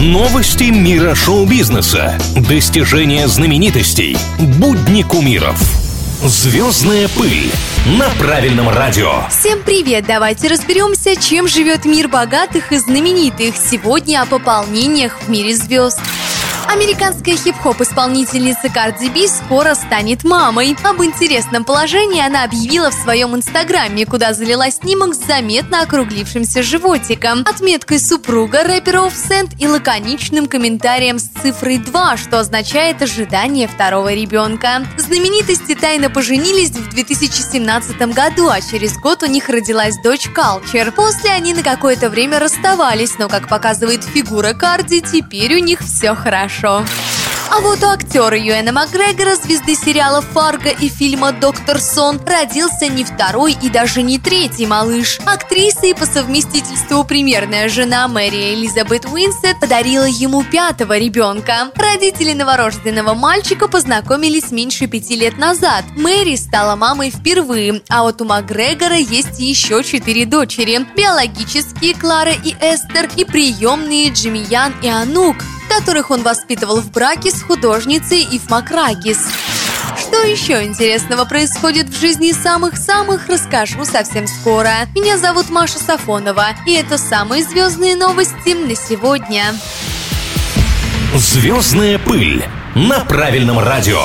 Новости мира шоу-бизнеса. Достижения знаменитостей. Будни кумиров. Звездная пыль на правильном радио. Всем привет! Давайте разберемся, чем живет мир богатых и знаменитых. Сегодня о пополнениях в мире звезд. Американская хип-хоп-исполнительница Карди Би скоро станет мамой. Об интересном положении она объявила в своем инстаграме, куда залила снимок с заметно округлившимся животиком, отметкой супруга рэпера Offset и лаконичным комментарием с цифрой 2, что означает ожидание второго ребенка. Знаменитости тайно поженились в 2017 году, а через год у них родилась дочь Калчер. После они на какое-то время расставались, но, как показывает фигура Карди, теперь у них все хорошо хорошо. А вот у актера Юэна Макгрегора, звезды сериала «Фарго» и фильма «Доктор Сон», родился не второй и даже не третий малыш. Актриса и по совместительству примерная жена Мэри Элизабет Уинсет подарила ему пятого ребенка. Родители новорожденного мальчика познакомились меньше пяти лет назад. Мэри стала мамой впервые, а вот у Макгрегора есть еще четыре дочери. Биологические Клара и Эстер и приемные Джимиян и Анук которых он воспитывал в браке с художницей Ив Макракис. Что еще интересного происходит в жизни самых-самых, расскажу совсем скоро. Меня зовут Маша Сафонова, и это самые звездные новости на сегодня. Звездная пыль на правильном радио.